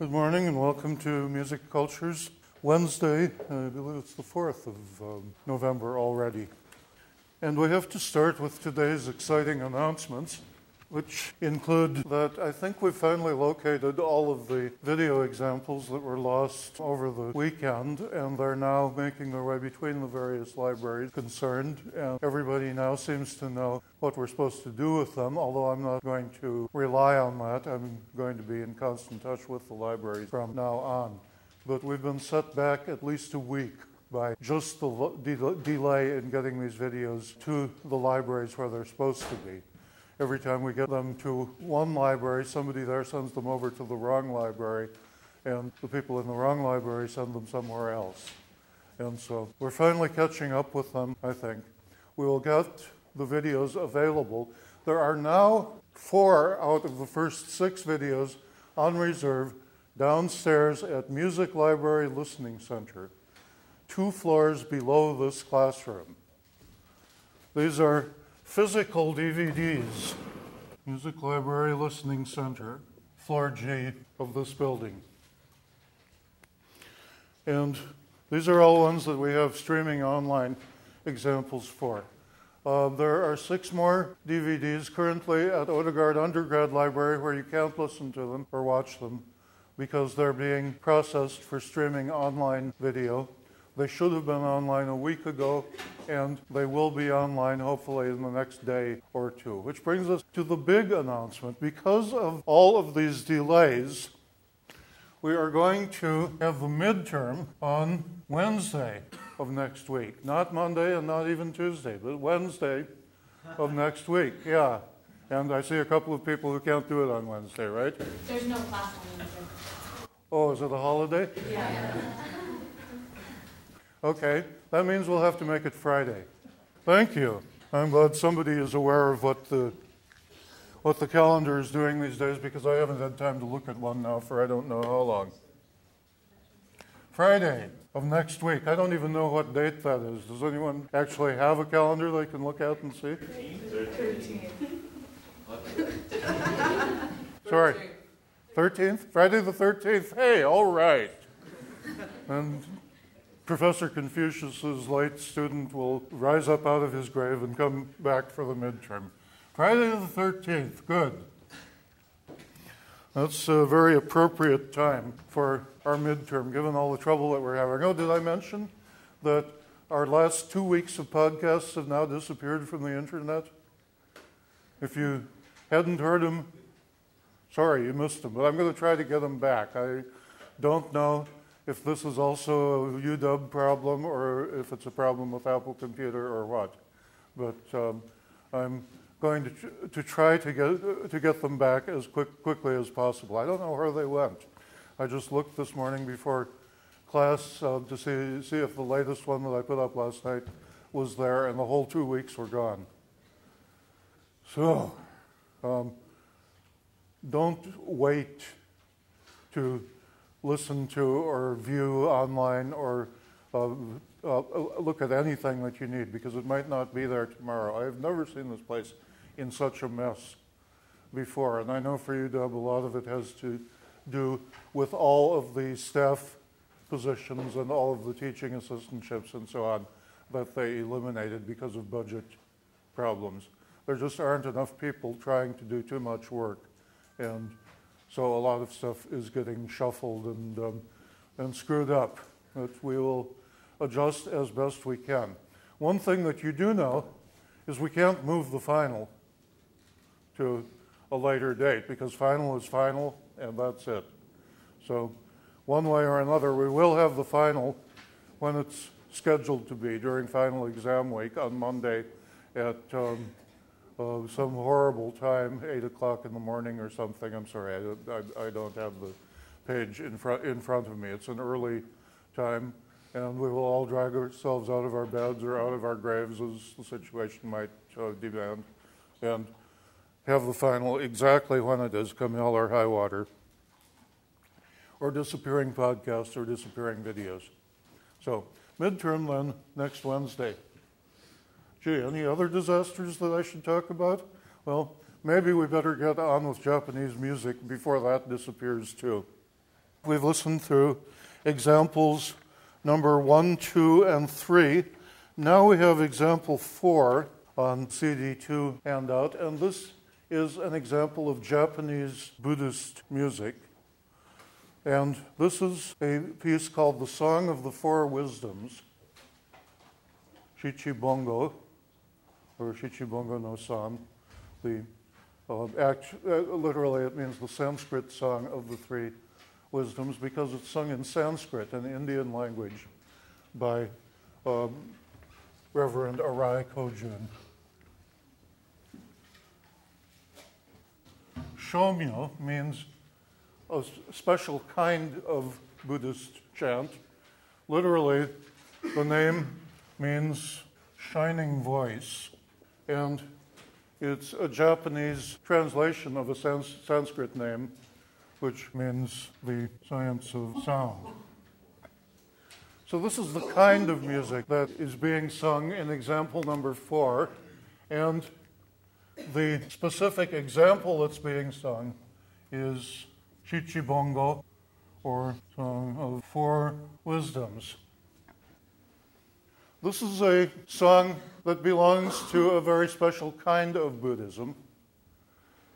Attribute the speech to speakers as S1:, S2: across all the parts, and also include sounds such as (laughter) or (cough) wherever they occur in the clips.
S1: Good morning and welcome to Music Cultures. Wednesday, I believe it's the 4th of um, November already. And we have to start with today's exciting announcements which include that I think we've finally located all of the video examples that were lost over the weekend, and they're now making their way between the various libraries concerned. And everybody now seems to know what we're supposed to do with them, although I'm not going to rely on that. I'm going to be in constant touch with the libraries from now on. But we've been set back at least a week by just the de- delay in getting these videos to the libraries where they're supposed to be every time we get them to one library, somebody there sends them over to the wrong library, and the people in the wrong library send them somewhere else. And so we're finally catching up with them, I think. We will get the videos available. There are now four out of the first six videos on reserve downstairs at Music Library Listening Center, two floors below this classroom. These are Physical DVDs, Music Library Listening Center, floor G of this building. And these are all ones that we have streaming online examples for. Uh, there are six more DVDs currently at Odegaard Undergrad Library where you can't listen to them or watch them because they're being processed for streaming online video. They should have been online a week ago, and they will be online hopefully in the next day or two. Which brings us to the big announcement. Because of all of these delays, we are going to have the midterm on Wednesday of next week. Not Monday and not even Tuesday, but Wednesday of next week. Yeah. And I see a couple of people who can't do it on Wednesday, right?
S2: There's no class on Wednesday.
S1: Oh, is it a holiday?
S2: Yeah.
S1: Okay, that means we'll have to make it Friday. Thank you. I'm glad somebody is aware of what the what the calendar is doing these days because I haven't had time to look at one now for I don't know how long. Friday of next week. I don't even know what date that is. Does anyone actually have a calendar they can look at and see? 13th. Sorry. 13th? Friday the 13th. Hey, all right. And Professor Confucius's late student will rise up out of his grave and come back for the midterm. Friday the 13th, good. That's a very appropriate time for our midterm, given all the trouble that we're having. Oh, did I mention that our last two weeks of podcasts have now disappeared from the internet? If you hadn't heard them, sorry, you missed them, but I'm going to try to get them back. I don't know if this is also a UW problem or if it's a problem with Apple Computer or what. But um, I'm going to, to try to get, to get them back as quick, quickly as possible. I don't know where they went. I just looked this morning before class uh, to see, see if the latest one that I put up last night was there, and the whole two weeks were gone. So, um, don't wait to listen to or view online or uh, uh, look at anything that you need because it might not be there tomorrow. I have never seen this place in such a mess before, and I know for UW a lot of it has to do with all of the staff positions and all of the teaching assistantships and so on that they eliminated because of budget problems. There just aren't enough people trying to do too much work. And so a lot of stuff is getting shuffled and, um, and screwed up. But we will adjust as best we can. One thing that you do know is we can't move the final to a later date because final is final and that's it. So, one way or another, we will have the final when it's scheduled to be during final exam week on Monday at um, uh, some horrible time, (laughs) 8 o'clock in the morning or something. I'm sorry, I don't, I, I don't have the page in, front in front of me. It's an early time, and we will all drag ourselves out of our beds or out of our graves as the situation might uh, demand, and have the final exactly when it is, come hell or high water, or disappearing podcasts or disappearing videos. So, midterm then, next Wednesday. Gee, any other disasters that I should talk about? Well, maybe we better get on with Japanese music before that disappears too. We've listened through examples number one, two, and three. Now we have example four on CD2 handout, and this is an example of Japanese Buddhist music. And this is a piece called The Song of the Four Wisdoms, Shichibongo, or Shichibongo no San. The uh, act, uh, literally, it means the Sanskrit song of the three wisdoms because it's sung in Sanskrit, an Indian language, by um, Reverend Arai Kojun. Shomyo means a special kind of Buddhist chant. Literally, the name means shining voice, and it's a Japanese translation of a Sans- Sanskrit name, which means the science of sound. So, this is the kind of music that is being sung in example number four, and the specific example that's being sung is Shichibongo, or Song of Four Wisdoms. This is a song that belongs to a very special kind of Buddhism.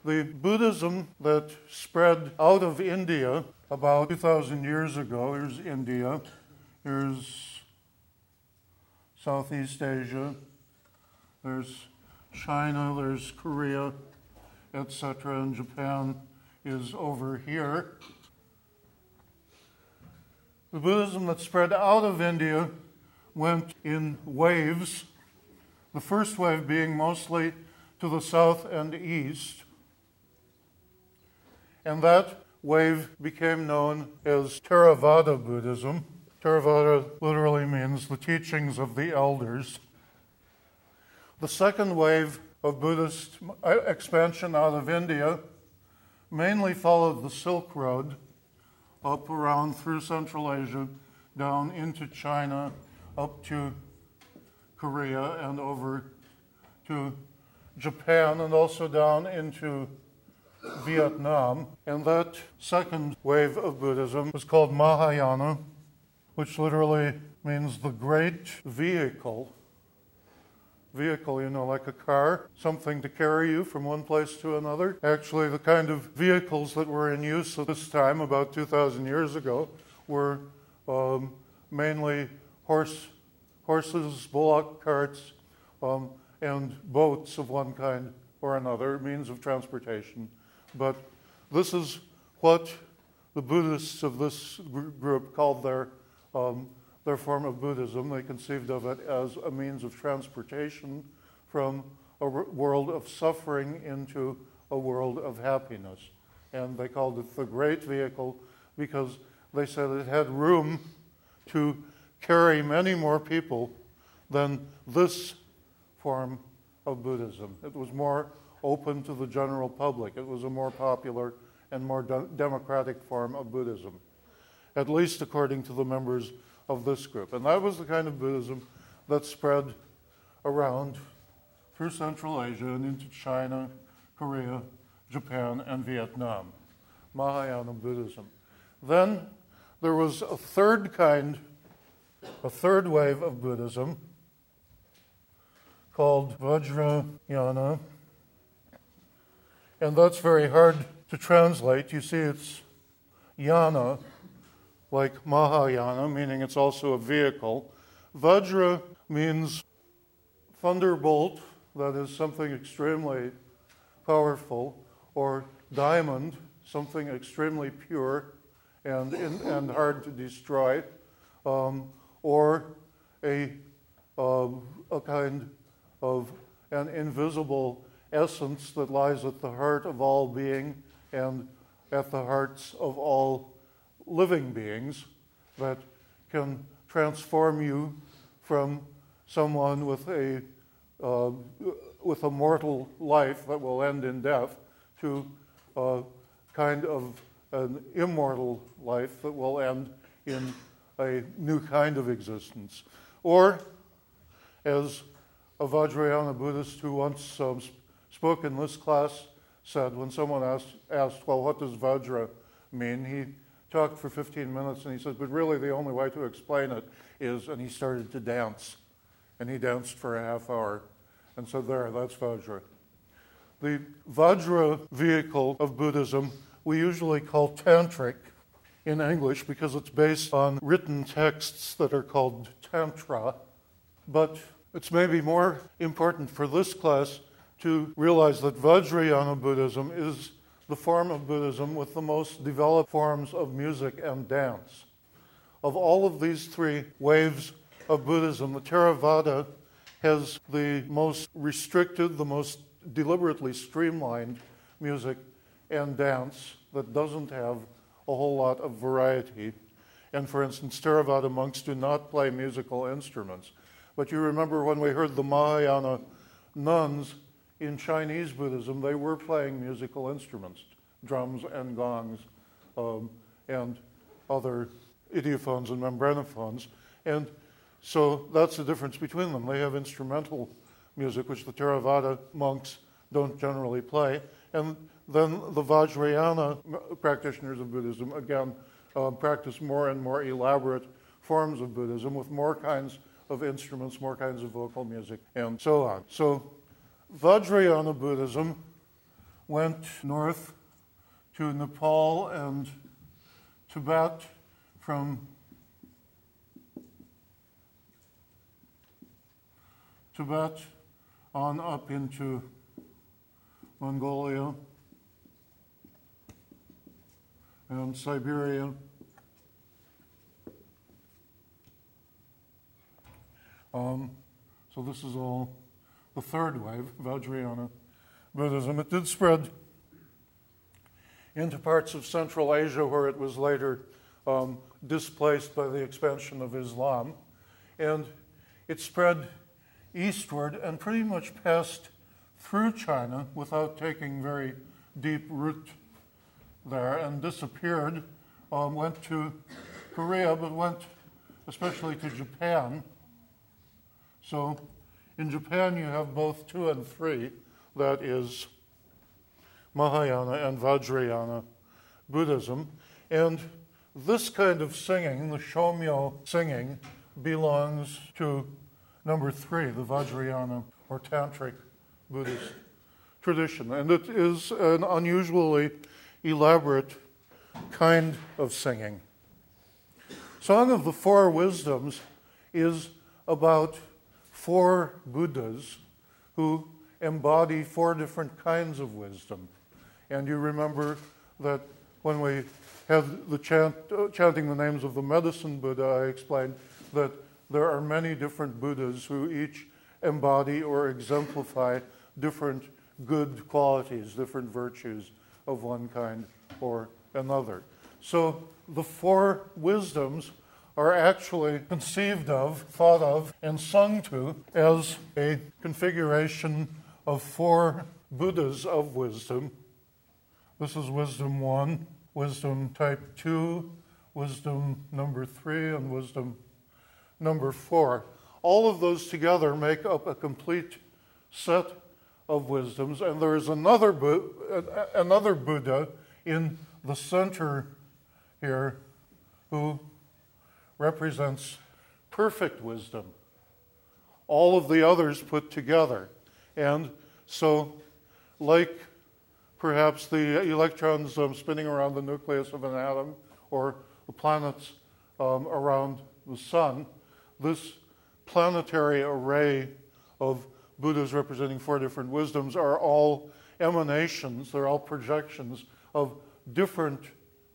S1: The Buddhism that spread out of India about 2,000 years ago, here's India, here's Southeast Asia, there's China, there's Korea, etc., and Japan is over here. The Buddhism that spread out of India went in waves, the first wave being mostly to the south and east. And that wave became known as Theravada Buddhism. Theravada literally means the teachings of the elders. The second wave of Buddhist expansion out of India mainly followed the Silk Road up around through Central Asia, down into China, up to Korea, and over to Japan, and also down into Vietnam. And that second wave of Buddhism was called Mahayana, which literally means the great vehicle vehicle, you know, like a car, something to carry you from one place to another. Actually, the kind of vehicles that were in use at this time, about 2,000 years ago, were um, mainly horse, horses, bullock carts, um, and boats of one kind or another, means of transportation. But this is what the Buddhists of this group called their um, their form of Buddhism. They conceived of it as a means of transportation from a world of suffering into a world of happiness. And they called it the great vehicle because they said it had room to carry many more people than this form of Buddhism. It was more open to the general public, it was a more popular and more de- democratic form of Buddhism, at least according to the members of this group. And that was the kind of Buddhism that spread around through Central Asia and into China, Korea, Japan, and Vietnam. Mahayana Buddhism. Then there was a third kind, a third wave of Buddhism called Vajrayana. And that's very hard to translate. You see, it's yana, like Mahayana, meaning it's also a vehicle. Vajra means thunderbolt, that is something extremely powerful, or diamond, something extremely pure and, and hard to destroy, um, or a, uh, a kind of an invisible essence that lies at the heart of all being and at the hearts of all living beings that can transform you from someone with a, uh, with a mortal life that will end in death to a kind of an immortal life that will end in a new kind of existence. Or, as a Vajrayana Buddhist who once um, spoke in this class said, when someone asked, asked, Well, what does Vajra mean? he talked for 15 minutes and he said, but really the only way to explain it is, and he started to dance. And he danced for a half hour. And so there, that's Vajra. The Vajra vehicle of Buddhism we usually call tantric in English because it's based on written texts that are called tantra. But it's maybe more important for this class to realize that Vajrayana Buddhism is the form of Buddhism with the most developed forms of music and dance. Of all of these three waves of Buddhism, the Theravada has the most restricted, the most deliberately streamlined music and dance that doesn't have a whole lot of variety. And for instance, Theravada monks do not play musical instruments. But you remember when we heard the Mahayana nuns in Chinese Buddhism, they were playing musical instruments, drums and gongs, um, and other idiophones and membranophones. And so that's the difference between them. They have instrumental music, which the Theravada monks don't generally play. And then the Vajrayana practitioners of Buddhism, again, uh, practice more and more elaborate forms of Buddhism with more kinds of instruments, more kinds of vocal music, and so on. So Vajrayana Buddhism went north to Nepal and Tibet from Tibet on up into Mongolia and Siberia. Um, so this is all the third wave, Vajrayana Buddhism. It did spread into parts of Central Asia where it was later um, displaced by the expansion of Islam. And it spread eastward and pretty much passed through China without taking very deep root there and disappeared. Um, went to Korea, but went especially to Japan. So in Japan, you have both two and three, that is Mahayana and Vajrayana Buddhism. And this kind of singing, the Shomyo singing, belongs to number three, the Vajrayana or Tantric Buddhist tradition. And it is an unusually elaborate kind of singing. Song of the Four Wisdoms is about four Buddhas who embody four different kinds of wisdom. And you remember that when we had the chant, uh, chanting the names of the medicine Buddha, I explained that there are many different Buddhas who each embody or exemplify different good qualities, different virtues of one kind or another. So the four wisdoms are actually conceived of, thought of, and sung to as a configuration of four Buddhas of wisdom. This is wisdom one, wisdom type two, wisdom number three, and wisdom number four. All of those together make up a complete set of wisdoms, and there is another, another Buddha in the center here who represents perfect wisdom. All of the others put together. And so, like perhaps the electrons um, spinning around the nucleus of an atom or the planets um, around the sun, this planetary array of Buddhas representing four different wisdoms are all emanations, they're all projections of different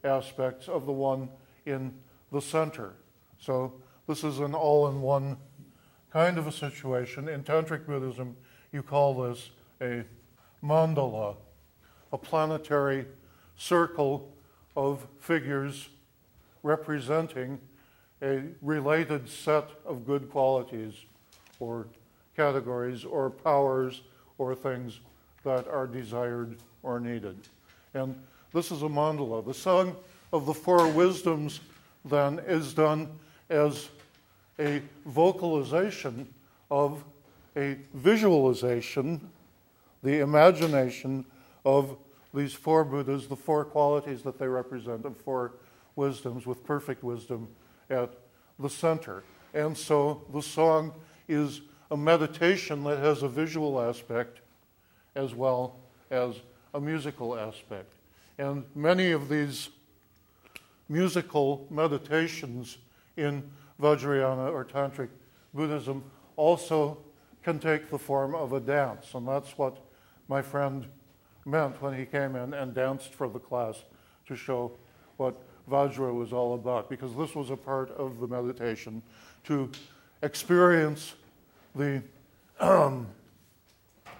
S1: aspects of the one in the center. So this is an all in one kind of a situation. In Tantric Buddhism, you call this a mandala, a planetary circle of figures representing a related set of good qualities or categories or powers or things that are desired or needed. And this is a mandala. The song of the four wisdoms then is done as a vocalization of a visualization, the imagination of these four Buddhas, the four qualities that they represent, of four wisdoms with perfect wisdom at the center. And so the song is a meditation that has a visual aspect as well as a musical aspect. And many of these musical meditations in Vajrayana or Tantric Buddhism also can take the form of a dance. And that's what my friend meant when he came in and danced for the class to show what Vajra was all about, because this was a part of the meditation to experience the, (clears throat) um,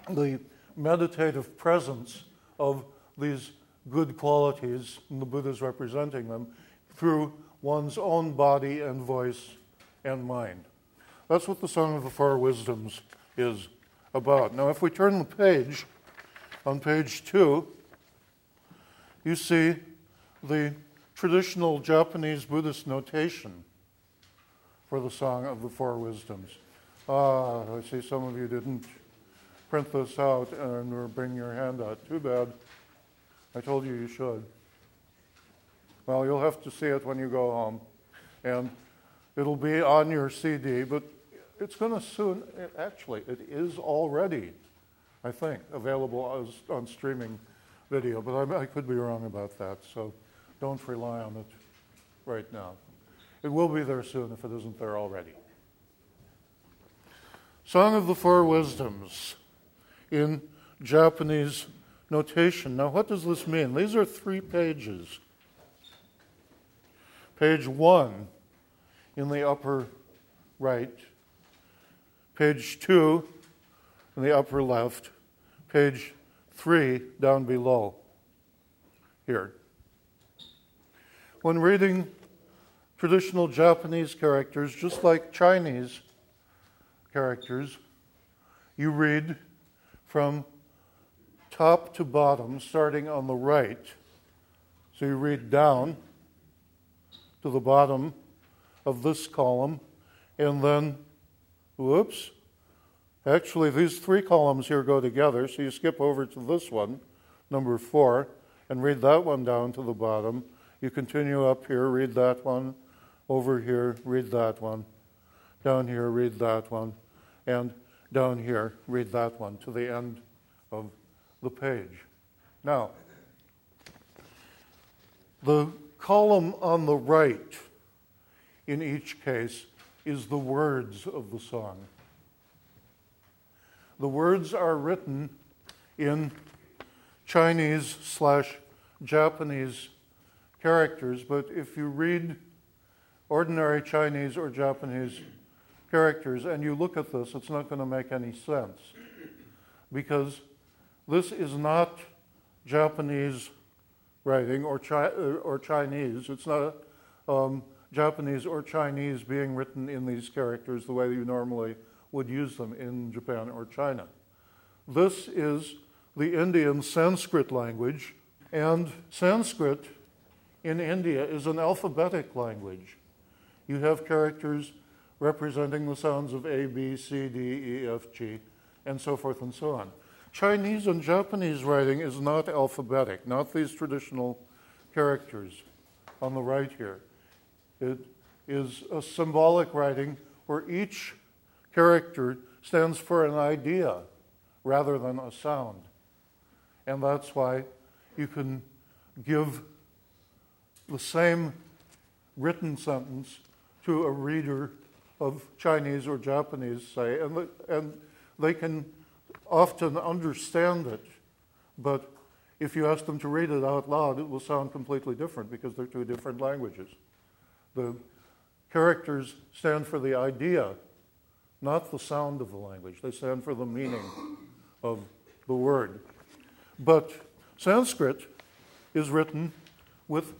S1: the meditative presence of these good qualities, and the Buddha's representing them, through one's own body and voice and mind. That's what the Song of the Four Wisdoms is about. Now, if we turn the page, on page two, you see the traditional Japanese Buddhist notation for the Song of the Four Wisdoms. Ah, I see some of you didn't print this out and or bring your hand out. Too bad. I told you you should. Well, you'll have to see it when you go home. And it'll be on your CD, but it's going to soon, actually, it is already, I think, available as, on streaming video, but I, I could be wrong about that, so don't rely on it right now. It will be there soon if it isn't there already. Song of the Four Wisdoms in Japanese notation. Now, what does this mean? These are three pages. Page one in the upper right, page two in the upper left, page three down below here. When reading traditional Japanese characters, just like Chinese characters, you read from top to bottom, starting on the right. So you read down to the bottom of this column, and then, whoops, actually, these three columns here go together, so you skip over to this one, number four, and read that one down to the bottom. You continue up here, read that one, over here, read that one, down here, read that one, and down here, read that one to the end of the page. Now, the column on the right in each case is the words of the song. The words are written in Chinese slash Japanese characters, but if you read ordinary Chinese or Japanese characters and you look at this, it's not going to make any sense because this is not Japanese writing or, chi- or Chinese. It's not um, Japanese or Chinese being written in these characters the way that you normally would use them in Japan or China. This is the Indian Sanskrit language, and Sanskrit in India is an alphabetic language. You have characters representing the sounds of A, B, C, D, E, F, G, and so forth and so on. Chinese and Japanese writing is not alphabetic, not these traditional characters on the right here. It is a symbolic writing where each character stands for an idea rather than a sound. And that's why you can give the same written sentence to a reader of Chinese or Japanese, say, and, and they can often understand it, but if you ask them to read it out loud, it will sound completely different because they're two different languages. The characters stand for the idea, not the sound of the language. They stand for the meaning of the word. But Sanskrit is written with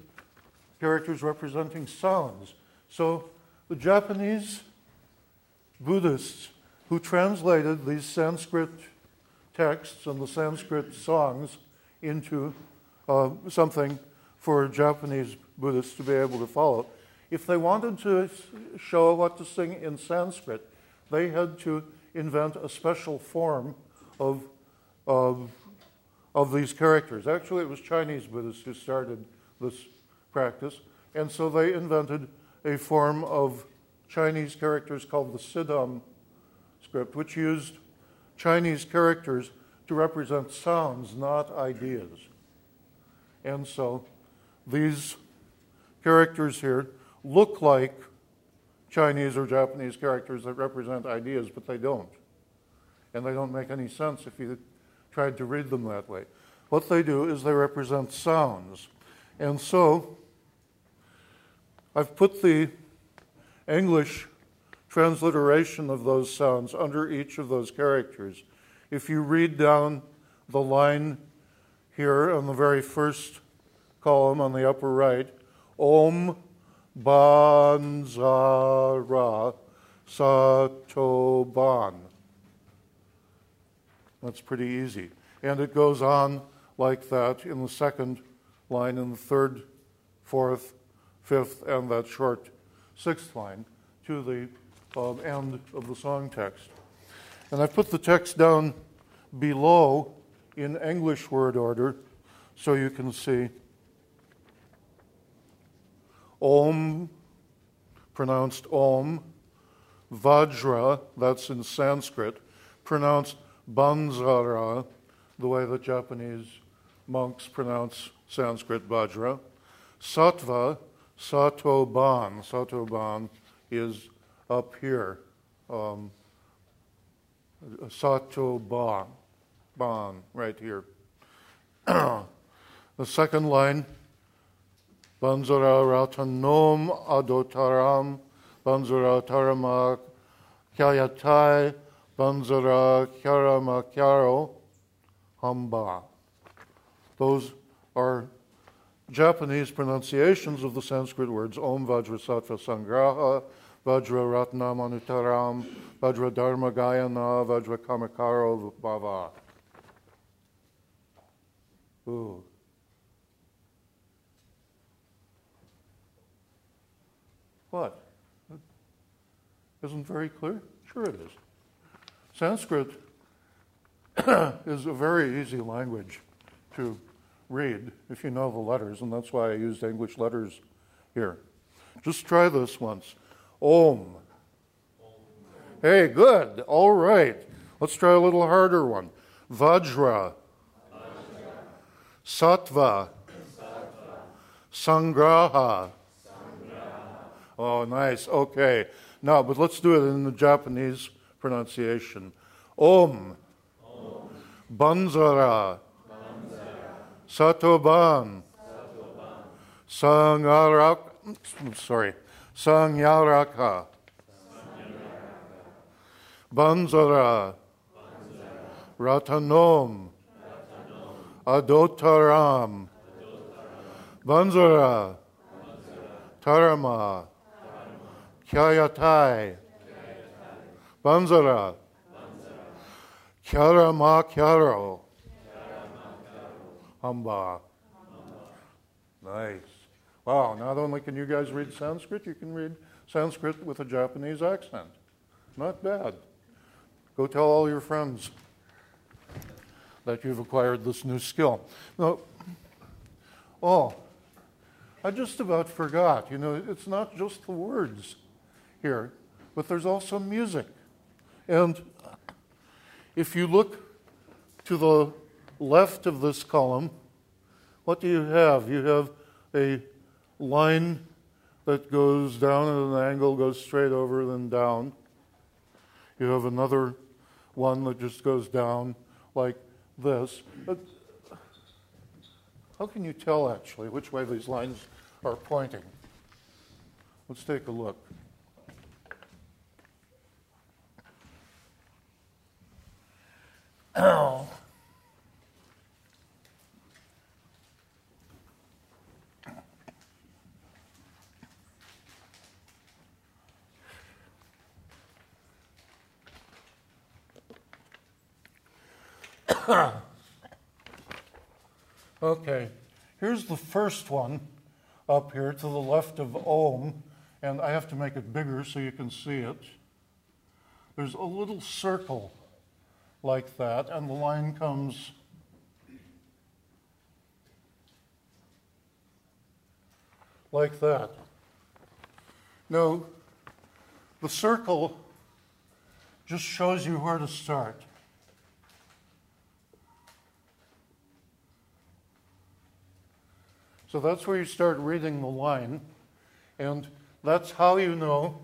S1: characters representing sounds. So the Japanese Buddhists who translated these Sanskrit texts and the Sanskrit songs into uh, something for Japanese Buddhists to be able to follow. If they wanted to show what to sing in Sanskrit, they had to invent a special form of, of, of these characters. Actually, it was Chinese Buddhists who started this practice, And so they invented a form of Chinese characters called the Siddham script, which used Chinese characters to represent sounds, not ideas. And so these characters here look like Chinese or Japanese characters that represent ideas, but they don't. And they don't make any sense if you tried to read them that way. What they do is they represent sounds. And so I've put the English transliteration of those sounds under each of those characters. If you read down the line here on the very first column on the upper right, Om Banzara Satoban. That's pretty easy. And it goes on like that in the second line, in the third, fourth, fifth, and that short sixth line to the uh, end of the song text. And I've put the text down below in English word order so you can see Om, pronounced Om, Vajra, that's in Sanskrit, pronounced Banzara, the way that Japanese monks pronounce Sanskrit Vajra. Sattva, Satoban. Satoban is up here. Um, Satoban, Ban, right here. (clears throat) the second line, Banzara Ratanom Adotaram, Banzara Tarama Kyayatai, Banzara Kyarama Kyaro, Hamba. Those are Japanese pronunciations of the Sanskrit words Om Vajrasattva Sangraha, Vajra Ratna Manutaram, Vajra Dharma Gayana, Vajra Kamakaro Bhava. Ooh. What? Isn't very clear? Sure it is. Sanskrit (coughs) is a very easy language to read if you know the letters, and that's why I used English letters here. Just try this once. Om. Hey, good. All right. Let's try a little harder one. Vajra. Sattva. Sangraha. Oh, nice. Okay. Now, but let's do it in the Japanese pronunciation. Om. Banzara. Satoban. Sangarak. Sorry. Sangyaraka. Banzara. Ratanom. Adotaram. Banzara. Tarama. Kyayatai. Banzara. Kyarama Kyaro. Hamba. Nice. Wow, not only can you guys read Sanskrit, you can read Sanskrit with a Japanese accent. Not bad. Go tell all your friends that you've acquired this new skill. Oh, I just about forgot. You know, it's not just the words here, but there's also music. And if you look to the left of this column, what do you have? You have a line that goes down at an angle, goes straight over, then down. You have another one that just goes down like this. But how can you tell actually which way these lines are pointing? Let's take a look. Oh. (clears throat) (coughs) okay, here's the first one up here to the left of Om, and I have to make it bigger so you can see it. There's a little circle like that, and the line comes like that. Now, the circle just shows you where to start. So that's where you start reading the line, and that's how you know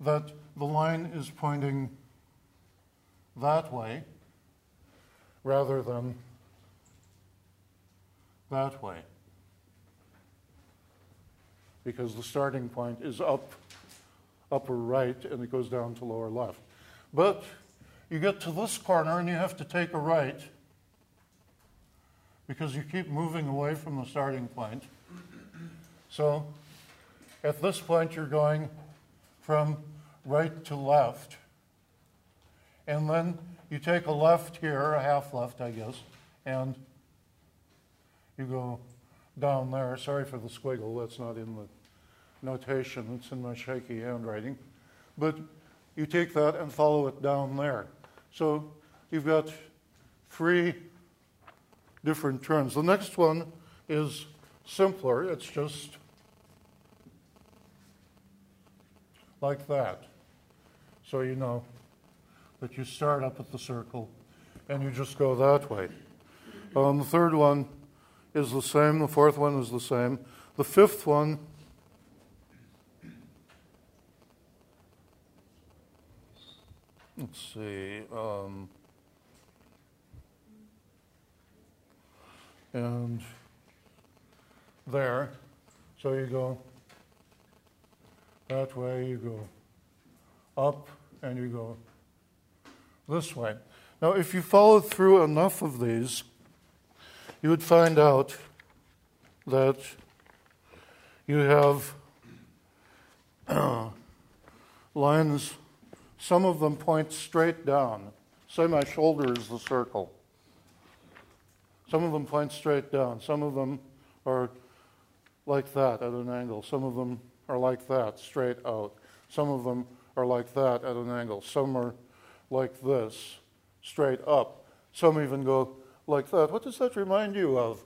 S1: that the line is pointing that way rather than that way. Because the starting point is up, upper right, and it goes down to lower left. But you get to this corner and you have to take a right because you keep moving away from the starting point. So at this point, you're going from right to left. And then you take a left here, a half left, I guess, and you go down there. Sorry for the squiggle, that's not in the notation, it's in my shaky handwriting. But you take that and follow it down there. So you've got three different turns. The next one is simpler, it's just like that. So you know that you start up at the circle and you just go that way. Um, the third one is the same, the fourth one is the same. The fifth one let's see. Um, and there. So you go that way, you go up, and you go this way. Now, if you follow through enough of these, you would find out that you have (clears throat) lines, some of them point straight down. Say my shoulder is the circle. Some of them point straight down. Some of them are like that at an angle. Some of them are like that, straight out. Some of them are like that at an angle. Some are like this, straight up. Some even go like that. What does that remind you of?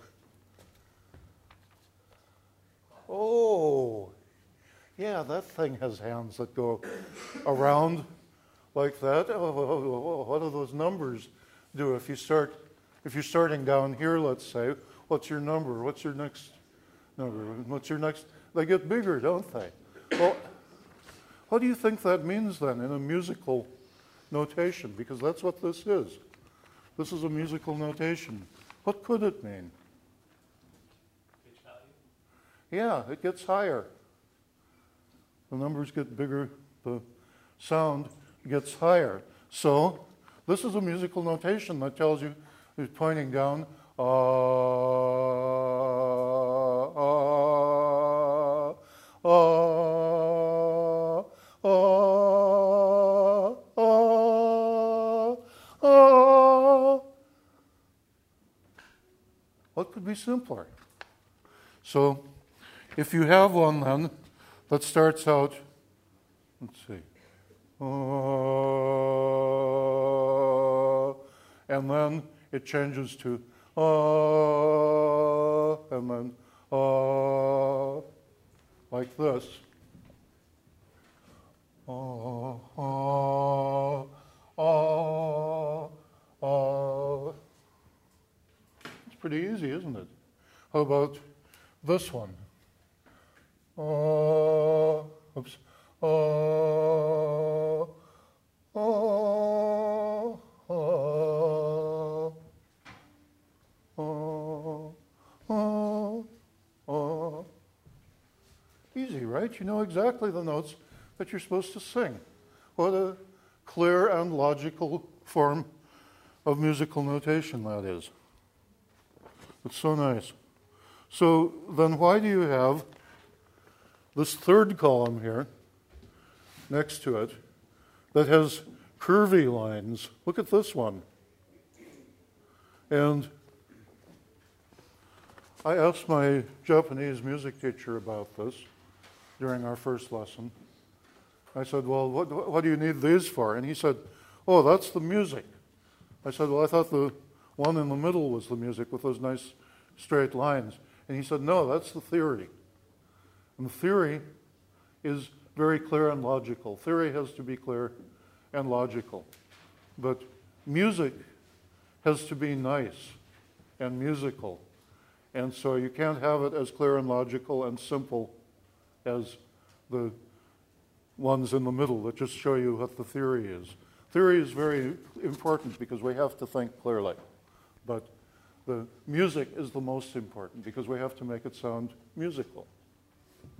S1: Oh, yeah, that thing has hands that go around like that. Oh, oh, oh, oh what do those numbers do? If you start, if you're starting down here, let's say, what's your number? What's your next number? What's your next? They get bigger, don't they? Well, what do you think that means then in a musical notation? Because that's what this is. This is a musical notation. What could it mean? Yeah, it gets higher. The numbers get bigger, the sound gets higher. So, this is a musical notation that tells you it's pointing down. Uh, uh, uh, uh, uh, uh. What could be simpler? So, if you have one then that starts out, let's see, uh, and then it changes to uh, and then uh, like this. Uh, uh, uh, uh. It's pretty easy, isn't it? How about this one? Uh, oops. Uh, uh, uh, uh, uh, uh. Easy, right? You know exactly the notes that you're supposed to sing. What a clear and logical form of musical notation that is. It's so nice. So then, why do you have this third column here next to it that has curvy lines? Look at this one. And I asked my Japanese music teacher about this during our first lesson. I said, Well, what, what do you need these for? And he said, Oh, that's the music. I said, Well, I thought the one in the middle was the music with those nice straight lines. And he said, No, that's the theory. And the theory is very clear and logical. Theory has to be clear and logical. But music has to be nice and musical. And so you can't have it as clear and logical and simple as the ones in the middle that just show you what the theory is. Theory is very important because we have to think clearly. But the music is the most important because we have to make it sound musical.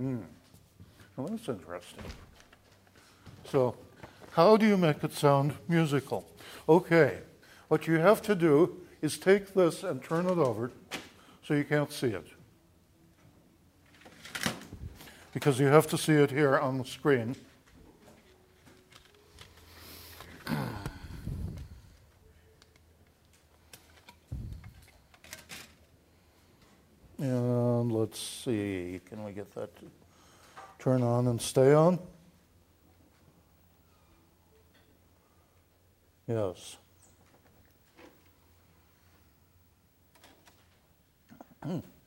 S1: Mm. Well, that's interesting. So, how do you make it sound musical? Okay, what you have to do is take this and turn it over so you can't see it. Because you have to see it here on the screen. (clears throat) And let's see, can we get that to turn on and stay on? Yes. (clears throat)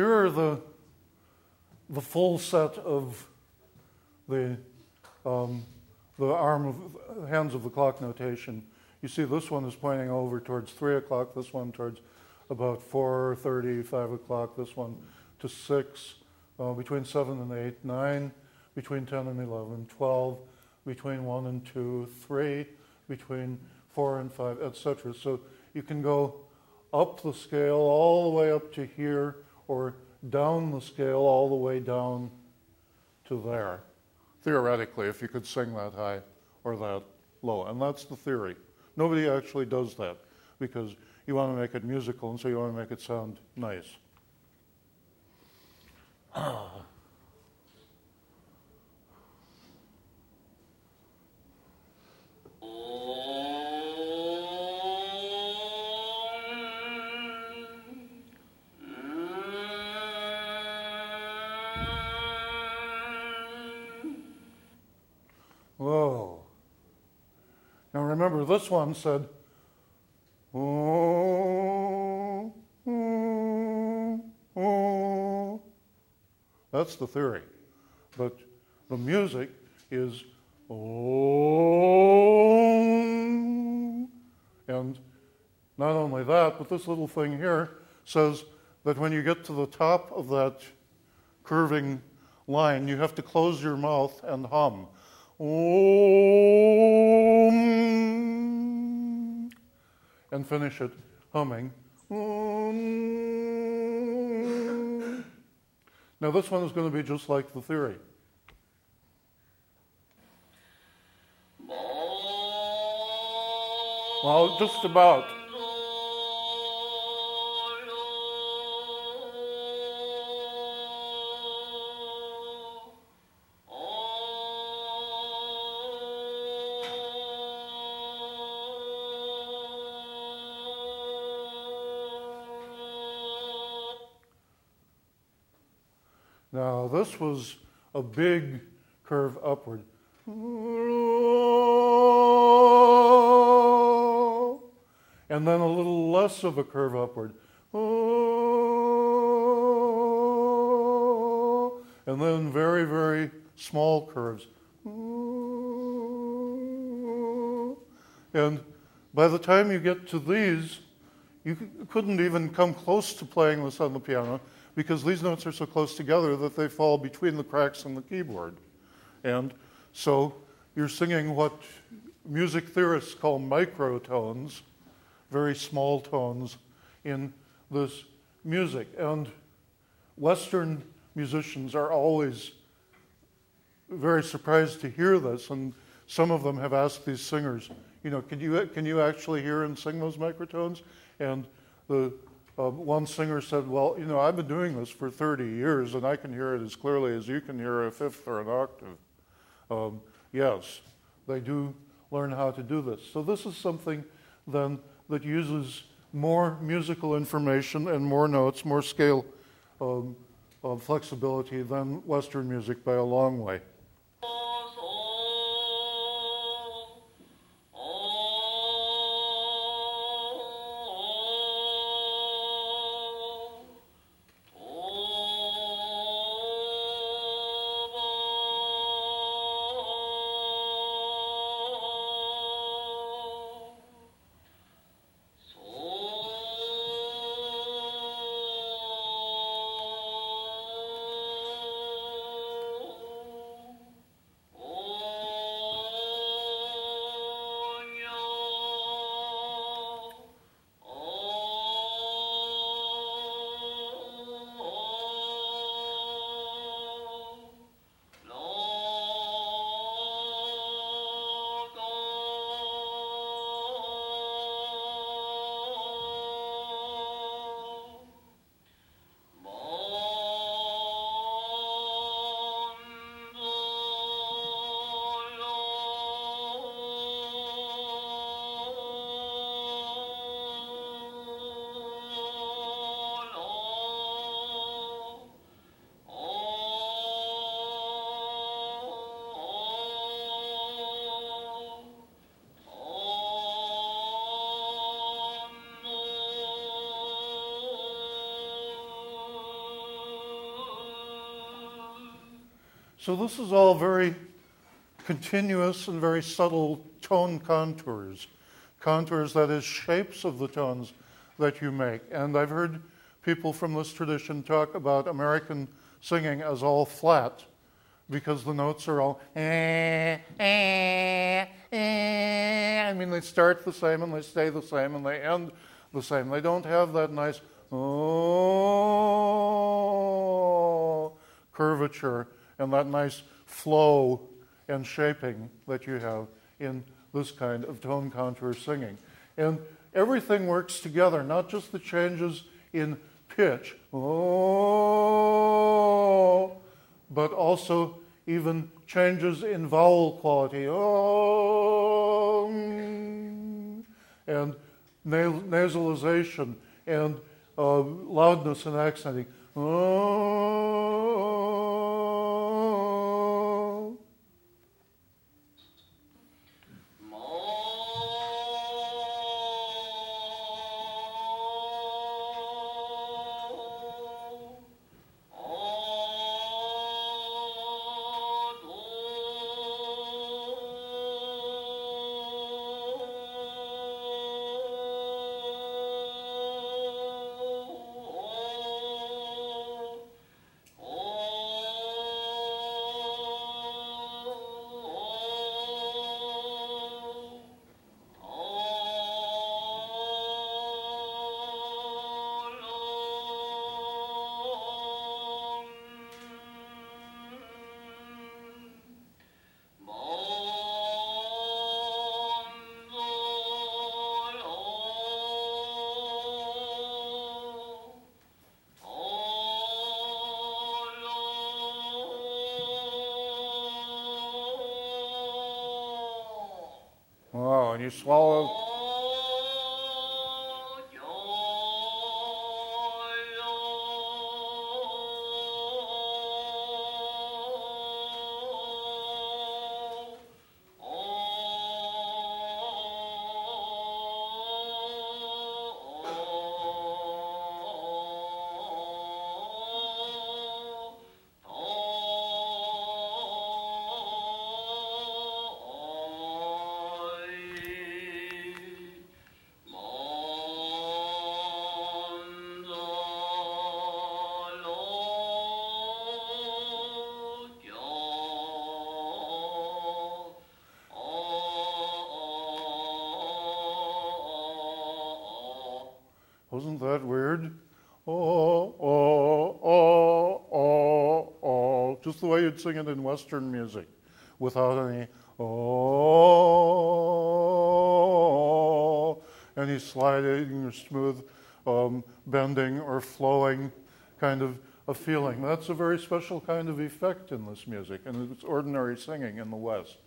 S1: Here are the, the full set of the, um, the arm of hands of the clock notation. You see this one is pointing over towards 3 o'clock, this one towards about 4.30, 5 o'clock, this one to 6, uh, between 7 and 8, 9, between 10 and 11, 12, between 1 and 2, 3, between 4 and 5, etc. So you can go up the scale all the way up to here or down the scale all the way down to there. Theoretically, if you could sing that high or that low. And that's the theory. Nobody actually does that because you want to make it musical and so you want to make it sound nice. (clears throat) remember, this one said, oh, oh, oh. That's the theory. But the music is, oh. And not only that, but this little thing here says that when you get to the top of that curving line, you have to close your mouth and hum. Om, and finish it humming. Now, this one is going to be just like the theory. Well, just about. Now, this was a big curve upward. And then a little less of a curve upward. And then very, very small curves. And by the time you get to these, you couldn't even come close to playing this on the piano because these notes are so close together that they fall between the cracks in the keyboard. And so you're singing what music theorists call microtones, very small tones in this music. And Western musicians are always very surprised to hear this, and some of them have asked these singers, you know, can you, can you actually hear and sing those microtones? And the uh, one singer said, Well, you know, I've been doing this for 30 years and I can hear it as clearly as you can hear a fifth or an octave. Um, yes, they do learn how to do this. So, this is something then that uses more musical information and more notes, more scale um, flexibility than Western music by a long way. So this is all very continuous and very subtle tone contours, contours, that is, shapes of the tones that you make. And I've heard people from this tradition talk about American singing as all flat because the notes are all eh, eh, eh. I mean, they start the same and they stay the same and they end the same. They don't have that nice oh curvature and that nice flow and shaping that you have in this kind of tone contour singing. And everything works together, not just the changes in pitch, oh, but also even changes in vowel quality, oh, and nasalization and uh, loudness and accenting. Oh, you swallow that weird? Oh, oh, oh, oh, oh. Just the way you'd sing it in Western music without any oh, any sliding or smooth um, bending or flowing kind of a feeling. That's a very special kind of effect in this music, and it's ordinary singing in the West.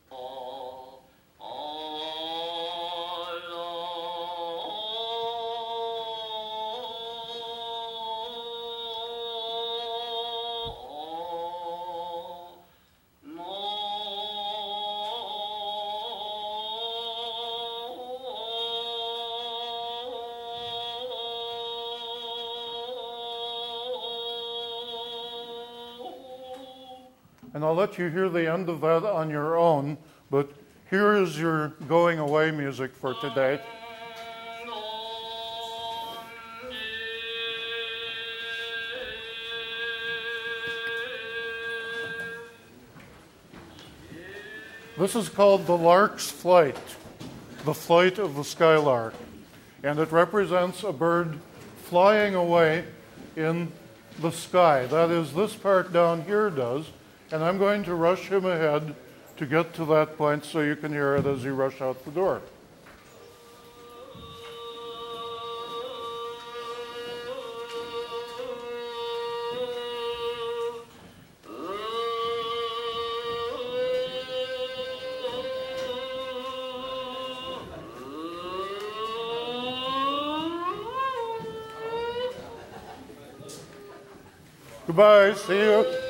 S1: And I'll let you hear the end of that on your own, but here is your going away music for today. This is called the Lark's Flight, the flight of the skylark. And it represents a bird flying away in the sky. That is, this part down here does. And I'm going to rush him ahead to get to that point so you can hear it as you rush out the door. Goodbye. See you.